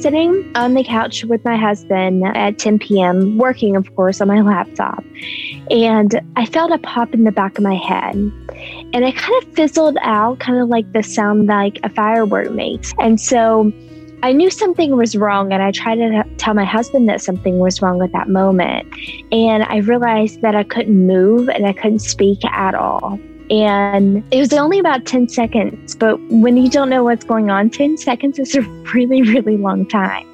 sitting on the couch with my husband at 10 p.m., working, of course, on my laptop. And I felt a pop in the back of my head. And it kind of fizzled out, kind of like the sound like a firework makes. And so I knew something was wrong, and I tried to tell my husband that something was wrong at that moment. And I realized that I couldn't move and I couldn't speak at all. And it was only about 10 seconds, but when you don't know what's going on, 10 seconds is a really, really long time.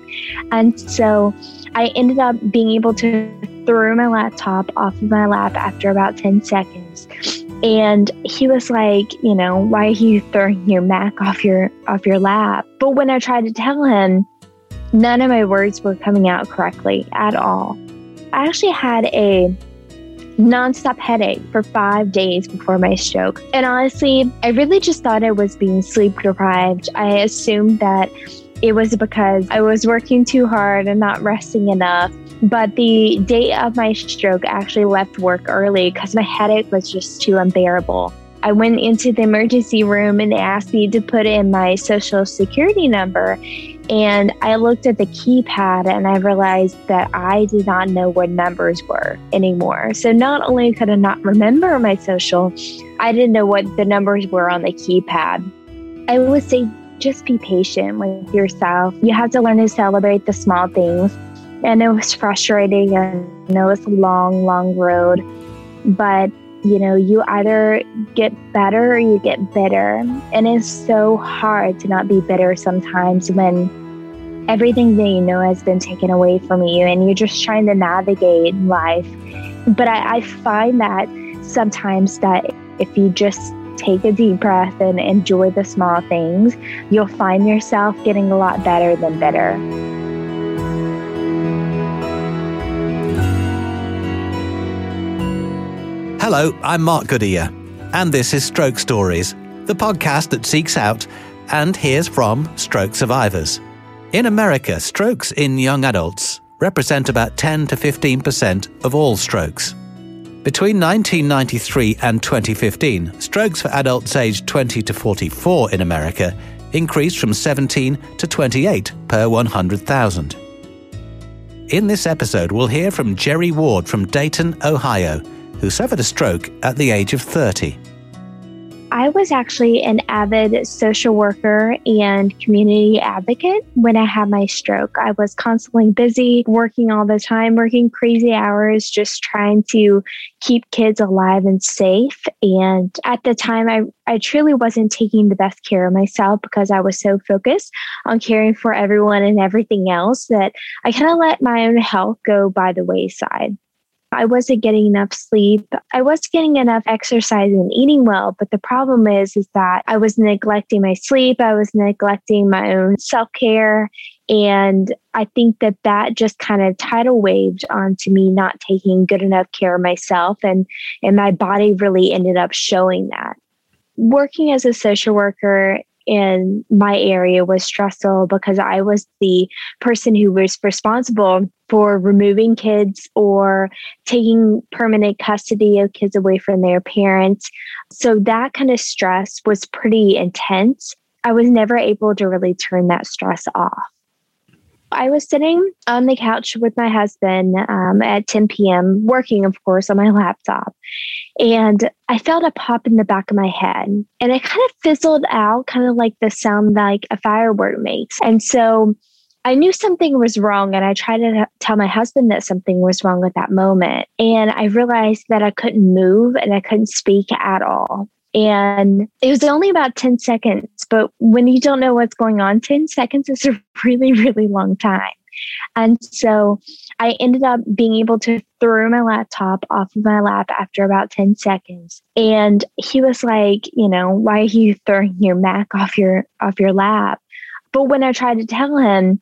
And so I ended up being able to throw my laptop off of my lap after about 10 seconds. And he was like, you know, why are you throwing your Mac off your off your lap? But when I tried to tell him, none of my words were coming out correctly at all. I actually had a nonstop headache for five days before my stroke. And honestly, I really just thought I was being sleep deprived. I assumed that it was because I was working too hard and not resting enough. But the day of my stroke, I actually left work early because my headache was just too unbearable. I went into the emergency room and they asked me to put in my social security number. And I looked at the keypad and I realized that I did not know what numbers were anymore. So not only could I not remember my social, I didn't know what the numbers were on the keypad. I would say just be patient with yourself. You have to learn to celebrate the small things. And it was frustrating and it was a long, long road. But you know, you either get better or you get bitter. And it's so hard to not be bitter sometimes when everything that you know has been taken away from you and you're just trying to navigate life. But I, I find that sometimes that if you just take a deep breath and enjoy the small things, you'll find yourself getting a lot better than bitter. Hello, I'm Mark Goodyear, and this is Stroke Stories, the podcast that seeks out and hears from stroke survivors. In America, strokes in young adults represent about 10 to 15% of all strokes. Between 1993 and 2015, strokes for adults aged 20 to 44 in America increased from 17 to 28 per 100,000. In this episode, we'll hear from Jerry Ward from Dayton, Ohio who suffered a stroke at the age of 30. I was actually an avid social worker and community advocate when I had my stroke. I was constantly busy, working all the time, working crazy hours, just trying to keep kids alive and safe. And at the time, I, I truly wasn't taking the best care of myself because I was so focused on caring for everyone and everything else that I kind of let my own health go by the wayside. I wasn't getting enough sleep. I was getting enough exercise and eating well, but the problem is is that I was neglecting my sleep, I was neglecting my own self-care, and I think that that just kind of tidal waved onto me not taking good enough care of myself and and my body really ended up showing that. Working as a social worker in my area was stressful because I was the person who was responsible for removing kids or taking permanent custody of kids away from their parents. So that kind of stress was pretty intense. I was never able to really turn that stress off. I was sitting on the couch with my husband um, at 10 p.m., working, of course, on my laptop. And I felt a pop in the back of my head. And it kind of fizzled out, kind of like the sound like a firework makes. And so I knew something was wrong. And I tried to tell my husband that something was wrong at that moment. And I realized that I couldn't move and I couldn't speak at all. And it was only about 10 seconds, but when you don't know what's going on, 10 seconds is a really, really long time. And so I ended up being able to throw my laptop off of my lap after about 10 seconds. And he was like, you know, why are you throwing your Mac off your off your lap? But when I tried to tell him,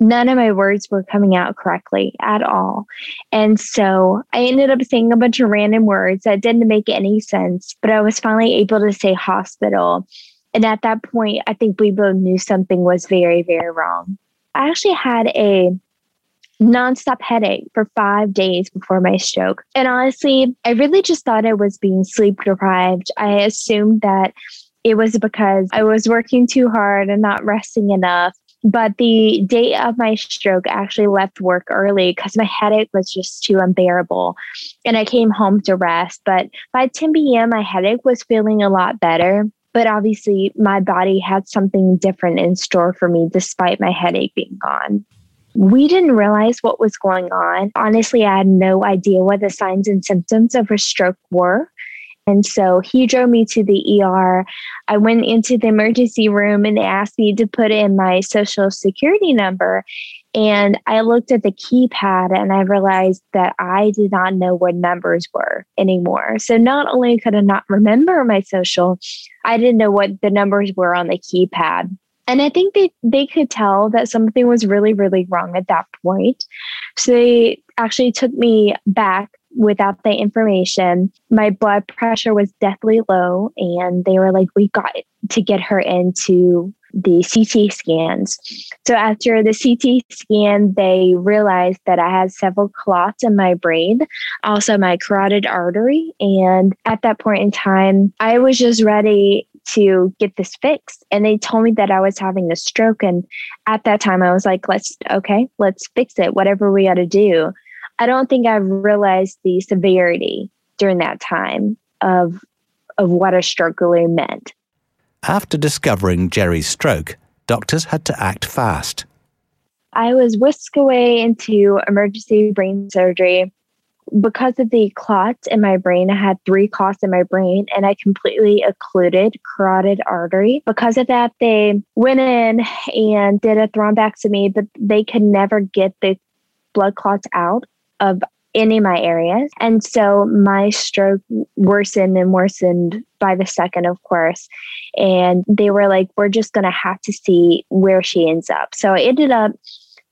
none of my words were coming out correctly at all. And so I ended up saying a bunch of random words that didn't make any sense, but I was finally able to say hospital. And at that point, I think we both knew something was very, very wrong. I actually had a nonstop headache for five days before my stroke. And honestly, I really just thought I was being sleep deprived. I assumed that it was because I was working too hard and not resting enough But the day of my stroke, I actually left work early because my headache was just too unbearable. And I came home to rest. But by 10 p.m., my headache was feeling a lot better. But obviously, my body had something different in store for me despite my headache being gone. We didn't realize what was going on. Honestly, I had no idea what the signs and symptoms of a stroke were. And so he drove me to the ER. I went into the emergency room and they asked me to put in my social security number. And I looked at the keypad and I realized that I did not know what numbers were anymore. So not only could I not remember my social, I didn't know what the numbers were on the keypad. And I think they, they could tell that something was really, really wrong at that point. So they actually took me back without the information. My blood pressure was deathly low, and they were like, We got to get her into the CT scans. So after the CT scan, they realized that I had several clots in my brain, also my carotid artery. And at that point in time, I was just ready to get this fixed. And they told me that I was having a stroke. And at that time, I was like, let's, okay, let's fix it, whatever we got to do. I don't think I realized the severity during that time of, of what a stroke really meant. After discovering Jerry's stroke, doctors had to act fast. I was whisked away into emergency brain surgery because of the clots in my brain, I had three clots in my brain and I completely occluded carotid artery. Because of that, they went in and did a thrombectomy, but they could never get the blood clots out of any of my areas. And so my stroke worsened and worsened by the second, of course. And they were like, we're just going to have to see where she ends up. So I ended up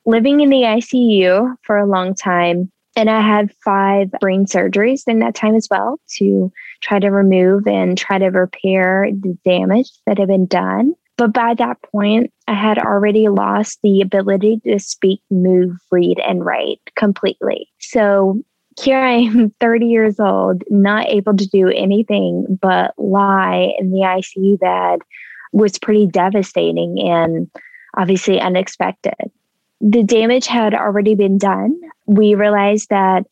living in the ICU for a long time and I had five brain surgeries in that time as well to try to remove and try to repair the damage that had been done. But by that point, I had already lost the ability to speak, move, read, and write completely. So here I am, 30 years old, not able to do anything but lie in the ICU bed was pretty devastating and obviously unexpected the damage had already been done. We realized that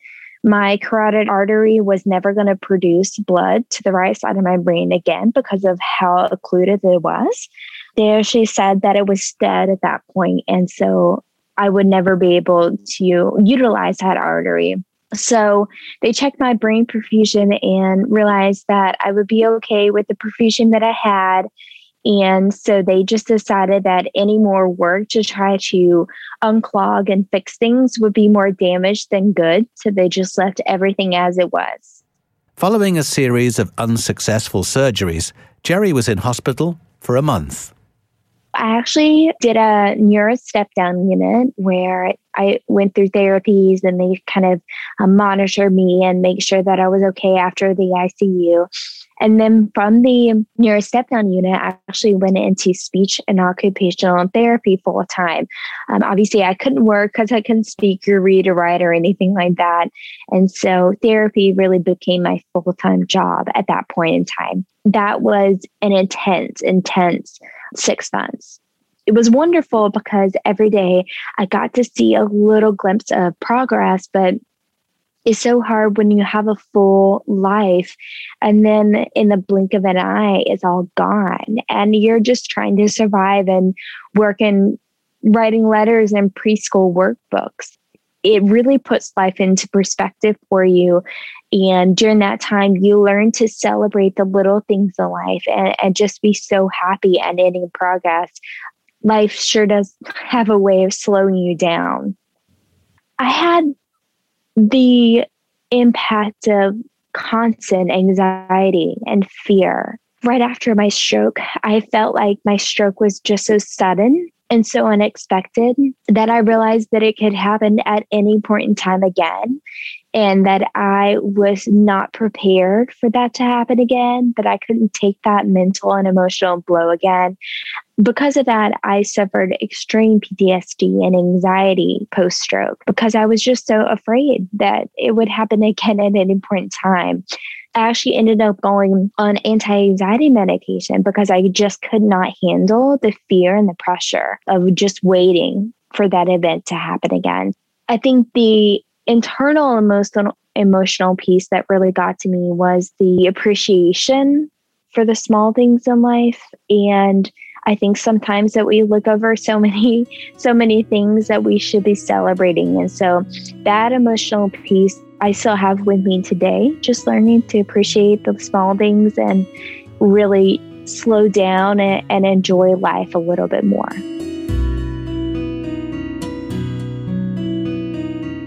my carotid artery was never going to produce blood to the right side of my brain again because of how occluded it was. They actually said that it was dead at that point, and so I would never be able to utilize that artery. So they checked my brain perfusion and realized that I would be okay with the perfusion that I had and so they just decided that any more work to try to unclog and fix things would be more damage than good. So they just left everything as it was. Following a series of unsuccessful surgeries, Jerry was in hospital for a month. I actually did a neuro step down unit where I went through therapies and they kind of um, monitor me and make sure that I was okay after the ICU. And then from the neuro step down unit, I actually went into speech and occupational therapy full time. Um, obviously, I couldn't work because I couldn't speak or read or write or anything like that. And so therapy really became my full time job at that point in time. That was an intense, intense six months. It was wonderful because every day I got to see a little glimpse of progress, but is so hard when you have a full life and then in the blink of an eye it's all gone. And you're just trying to survive and work in writing letters and preschool workbooks. It really puts life into perspective for you. And during that time you learn to celebrate the little things in life and, and just be so happy and in progress. Life sure does have a way of slowing you down. I had the impact of constant anxiety and fear. Right after my stroke, I felt like my stroke was just so sudden and so unexpected that I realized that it could happen at any point in time again. and that I was not prepared for that to happen again, that I couldn't take that mental and emotional blow again. Because of that, I suffered extreme PTSD and anxiety post stroke because I was just so afraid that it would happen again at any point in time. I actually ended up going on anti anxiety medication because I just could not handle the fear and the pressure of just waiting for that event to happen again. I think the internal emotional emotional piece that really got to me was the appreciation for the small things in life and I think sometimes that we look over so many, so many things that we should be celebrating. And so that emotional piece I still have with me today, just learning to appreciate the small things and really slow down and, and enjoy life a little bit more.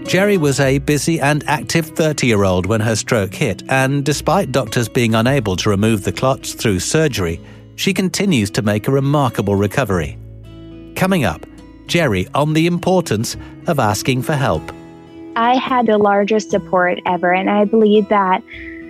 Jerry was a busy and active 30 year old when her stroke hit, and despite doctors being unable to remove the clots through surgery, she continues to make a remarkable recovery. Coming up, Jerry on the importance of asking for help. I had the largest support ever, and I believe that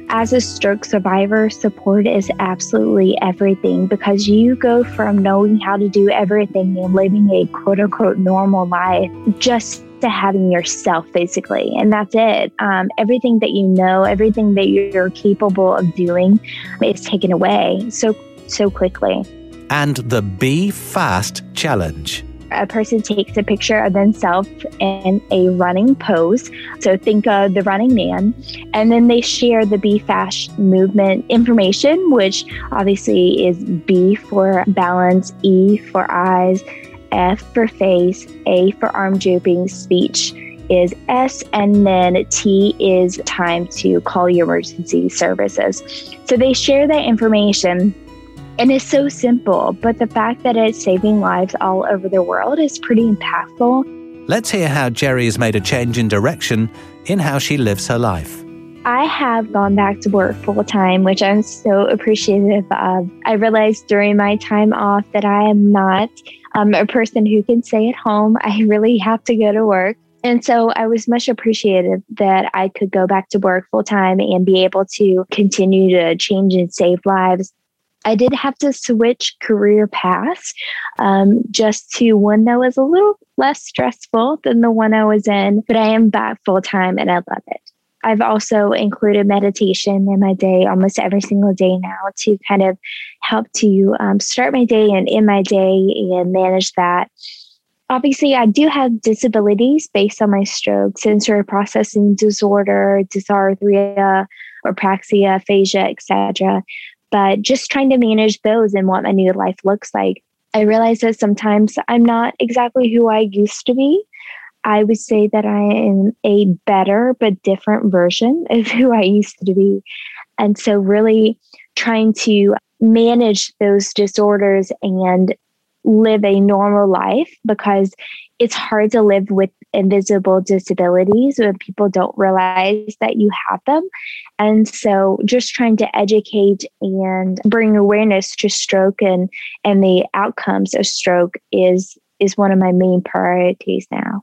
as a stroke survivor, support is absolutely everything because you go from knowing how to do everything and living a quote unquote normal life just to having yourself basically and that's it um, everything that you know everything that you're capable of doing is taken away so so quickly and the be fast challenge a person takes a picture of themselves in a running pose. So think of the running man. And then they share the B fast movement information, which obviously is B for balance, E for eyes, F for face, A for arm drooping, speech is S, and then T is time to call your emergency services. So they share that information. And it's so simple, but the fact that it's saving lives all over the world is pretty impactful. Let's hear how Jerry has made a change in direction in how she lives her life. I have gone back to work full time, which I'm so appreciative of. I realized during my time off that I am not um, a person who can stay at home. I really have to go to work. And so I was much appreciative that I could go back to work full time and be able to continue to change and save lives. I did have to switch career paths um, just to one that was a little less stressful than the one I was in, but I am back full time and I love it. I've also included meditation in my day almost every single day now to kind of help to um, start my day and end my day and manage that. Obviously, I do have disabilities based on my stroke, sensory processing disorder, dysarthria, apraxia, aphasia, etc. But just trying to manage those and what my new life looks like. I realize that sometimes I'm not exactly who I used to be. I would say that I am a better but different version of who I used to be. And so, really trying to manage those disorders and live a normal life because it's hard to live with invisible disabilities when people don't realize that you have them. And so just trying to educate and bring awareness to stroke and, and the outcomes of stroke is is one of my main priorities now.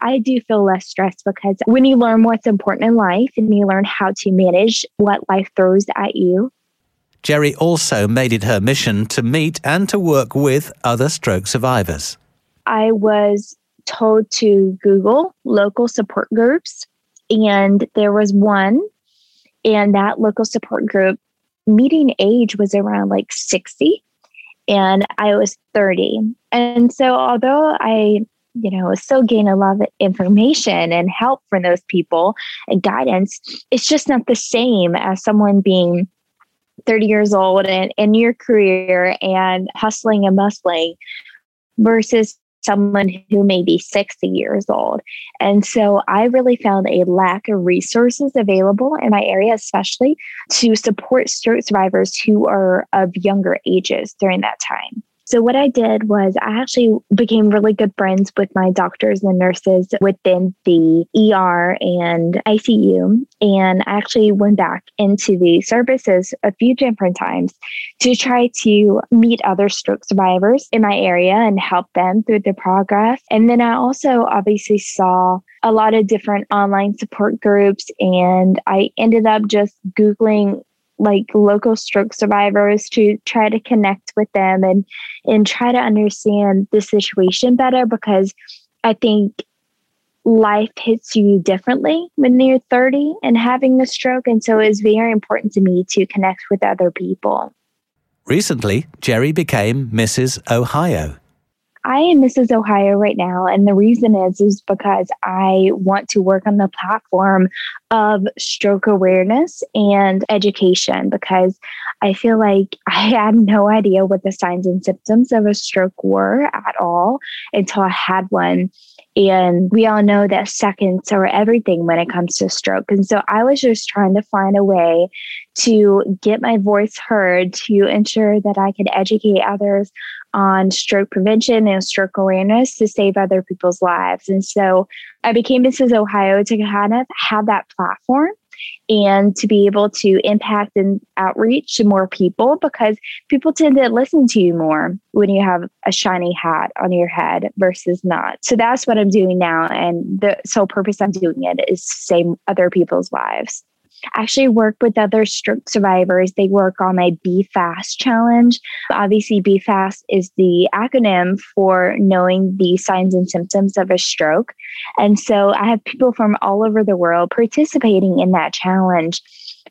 I do feel less stressed because when you learn what's important in life and you learn how to manage what life throws at you. Jerry also made it her mission to meet and to work with other stroke survivors. I was told to Google local support groups, and there was one, and that local support group meeting age was around like 60 and I was 30. And so, although I you know, still gain a lot of information and help from those people and guidance. It's just not the same as someone being 30 years old and in your career and hustling and bustling versus someone who may be 60 years old. And so I really found a lack of resources available in my area, especially to support stroke survivors who are of younger ages during that time. So, what I did was I actually became really good friends with my doctors and nurses within the ER and ICU. And I actually went back into the services a few different times to try to meet other stroke survivors in my area and help them through the progress. And then I also obviously saw a lot of different online support groups, and I ended up just Googling like local stroke survivors to try to connect with them and and try to understand the situation better because I think life hits you differently when you're 30 and having a stroke and so it's very important to me to connect with other people. Recently, Jerry became Mrs. Ohio. I am Mrs. Ohio right now. And the reason is, is because I want to work on the platform of stroke awareness and education because I feel like I had no idea what the signs and symptoms of a stroke were at all until I had one. And we all know that seconds are everything when it comes to stroke. And so I was just trying to find a way to get my voice heard to ensure that I could educate others on stroke prevention and stroke awareness to save other people's lives. And so I became Mrs. Ohio to kind of have that platform and to be able to impact and outreach to more people because people tend to listen to you more when you have a shiny hat on your head versus not. So that's what I'm doing now. And the sole purpose I'm doing it is to save other people's lives actually work with other stroke survivors. They work on my Be Fast challenge. Obviously, Be Fast is the acronym for knowing the signs and symptoms of a stroke. And so I have people from all over the world participating in that challenge.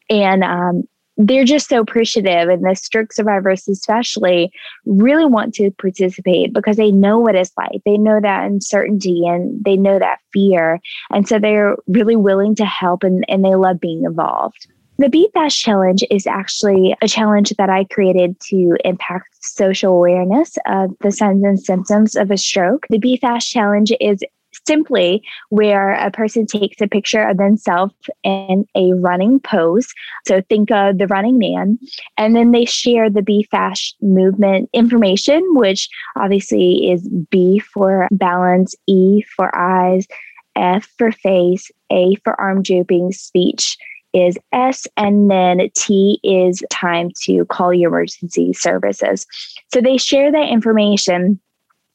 And um, they're just so appreciative and the stroke survivors especially really want to participate because they know what it's like they know that uncertainty and they know that fear and so they're really willing to help and, and they love being involved the Be Fast Challenge is actually a challenge that I created to impact social awareness of the signs and symptoms of a stroke. The Be Fast Challenge is simply where a person takes a picture of themselves in a running pose. So think of the running man, and then they share the Be Fast movement information, which obviously is B for balance, E for eyes, F for face, A for arm drooping, speech is S, and then T is time to call your emergency services. So they share that information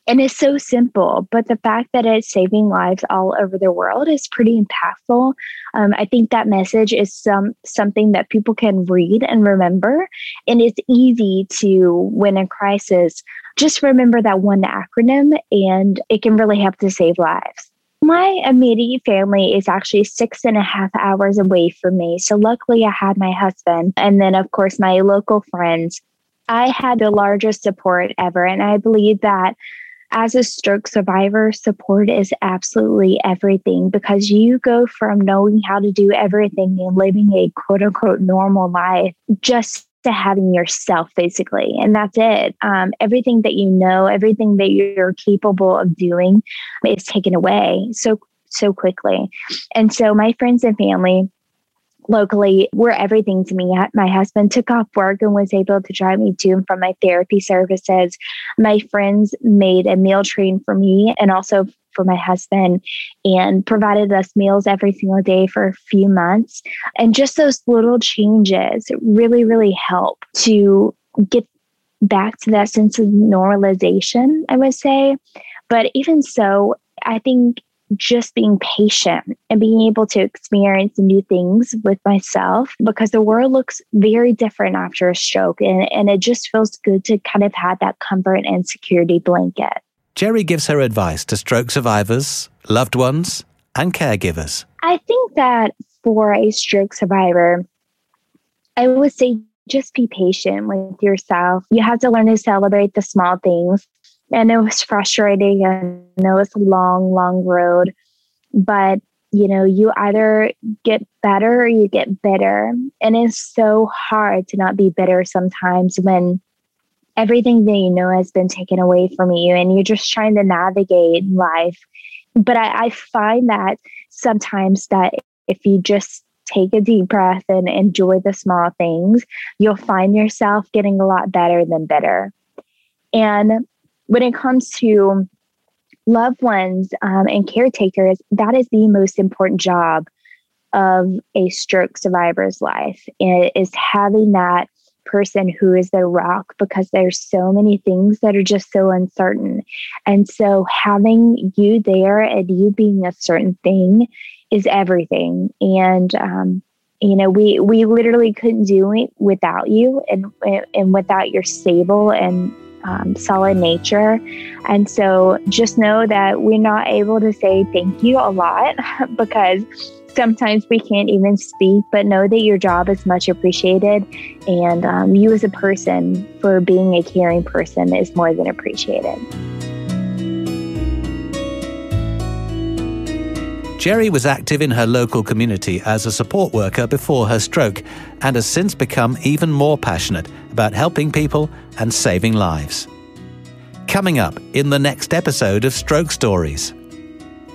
and it's so simple, but the fact that it's saving lives all over the world is pretty impactful. Um, I think that message is some something that people can read and remember, and it's easy to when in crisis just remember that one acronym, and it can really help to save lives. My immediate family is actually six and a half hours away from me. So, luckily, I had my husband and then, of course, my local friends. I had the largest support ever. And I believe that as a stroke survivor, support is absolutely everything because you go from knowing how to do everything and living a quote unquote normal life just to having yourself basically. And that's it. Um, everything that you know everything that you're capable of doing is taken away so so quickly. And so my friends and family locally were everything to me. My husband took off work and was able to drive me to and from my therapy services. My friends made a meal train for me and also for my husband and provided us meals every single day for a few months. And just those little changes really, really help to get back to that sense of normalization, I would say. But even so, I think just being patient and being able to experience new things with myself because the world looks very different after a stroke and, and it just feels good to kind of have that comfort and security blanket. Jerry gives her advice to stroke survivors, loved ones, and caregivers. I think that for a stroke survivor, I would say just be patient with yourself. You have to learn to celebrate the small things and it was frustrating and it was a long long road. But you know you either get better or you get bitter. And it's so hard to not be bitter sometimes when everything that you know has been taken away from you and you're just trying to navigate life. But I, I find that sometimes that if you just take a deep breath and enjoy the small things you'll find yourself getting a lot better than bitter. And when it comes to loved ones um, and caretakers, that is the most important job of a stroke survivor's life is having that person who is their rock because there's so many things that are just so uncertain. And so having you there and you being a certain thing is everything. And um, you know, we we literally couldn't do it without you and and without your stable and um, solid nature. And so just know that we're not able to say thank you a lot because sometimes we can't even speak, but know that your job is much appreciated. And um, you as a person for being a caring person is more than appreciated. Jerry was active in her local community as a support worker before her stroke and has since become even more passionate about helping people and saving lives. Coming up in the next episode of Stroke Stories.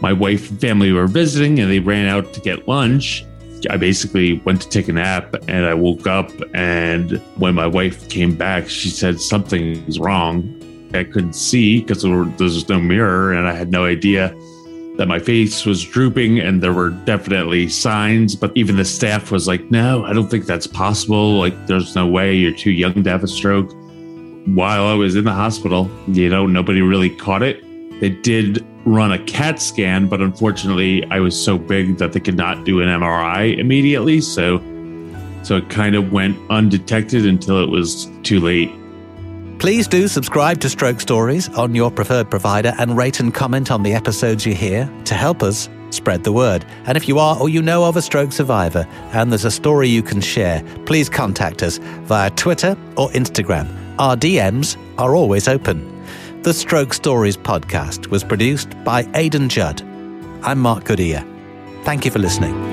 My wife and family were visiting and they ran out to get lunch. I basically went to take a nap and I woke up. And when my wife came back, she said something is wrong. I couldn't see because there, was no mirror and I had no idea that my face was drooping and there were definitely signs, but even the staff was like, no, I don't think that's possible. Like, there's no way you're too young to have a stroke. While I was in the hospital, you know, nobody really caught it. They did run a CAT scan, but unfortunately, I was so big that they could not do an MRI immediately. So, so it kind of went undetected until it was too late. Please do subscribe to Stroke Stories on your preferred provider and rate and comment on the episodes you hear to help us spread the word. And if you are or you know of a stroke survivor and there's a story you can share, please contact us via Twitter or Instagram. Our DMs are always open. The Stroke Stories podcast was produced by Aidan Judd. I'm Mark Goodyear. Thank you for listening.